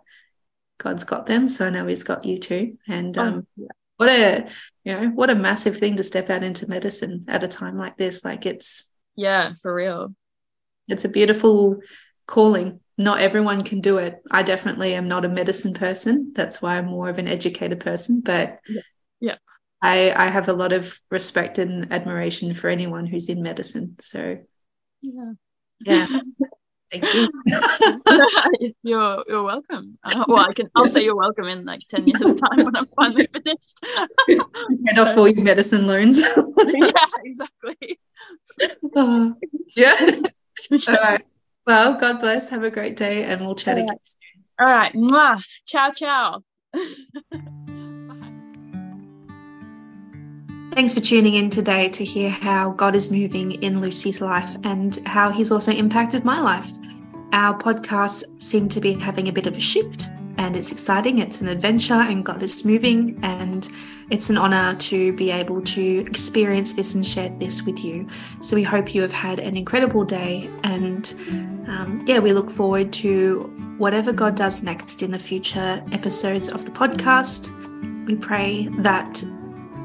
Speaker 1: God's got them. So I know He's got you too. And oh, um, yeah. What a you know what a massive thing to step out into medicine at a time like this. Like it's
Speaker 2: yeah, for real.
Speaker 1: It's a beautiful calling. Not everyone can do it. I definitely am not a medicine person. That's why I'm more of an educated person. But
Speaker 2: yeah, yeah.
Speaker 1: I I have a lot of respect and admiration for anyone who's in medicine. So
Speaker 2: yeah.
Speaker 1: Yeah. Thank you.
Speaker 2: you're you're welcome. Uh, well, I can. I'll say you're welcome in like ten years' time when I'm finally finished.
Speaker 1: Head off all your medicine loans.
Speaker 2: yeah, exactly.
Speaker 1: Uh, yeah. all right. Well, God bless. Have a great day, and we'll chat
Speaker 2: all
Speaker 1: again
Speaker 2: soon. All right. Mwah. Ciao, ciao.
Speaker 1: Thanks for tuning in today to hear how God is moving in Lucy's life and how He's also impacted my life. Our podcasts seem to be having a bit of a shift, and it's exciting. It's an adventure, and God is moving, and it's an honor to be able to experience this and share this with you. So, we hope you have had an incredible day, and um, yeah, we look forward to whatever God does next in the future episodes of the podcast. We pray that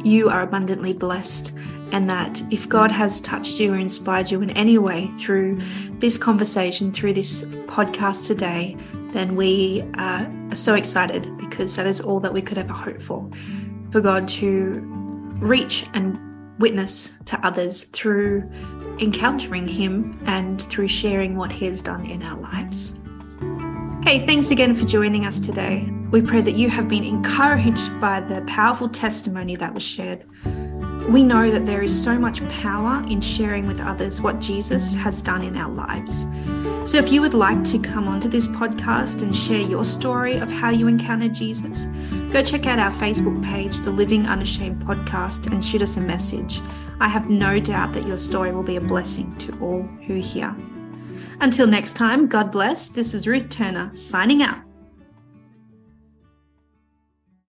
Speaker 1: you are abundantly blessed, and that if God has touched you or inspired you in any way through this conversation, through this podcast today, then we are so excited because that is all that we could ever hope for for God to reach and witness to others through encountering Him and through sharing what He has done in our lives. Hey, thanks again for joining us today. We pray that you have been encouraged by the powerful testimony that was shared. We know that there is so much power in sharing with others what Jesus has done in our lives. So, if you would like to come onto this podcast and share your story of how you encountered Jesus, go check out our Facebook page, the Living Unashamed Podcast, and shoot us a message. I have no doubt that your story will be a blessing to all who hear. Until next time, God bless. This is Ruth Turner signing out.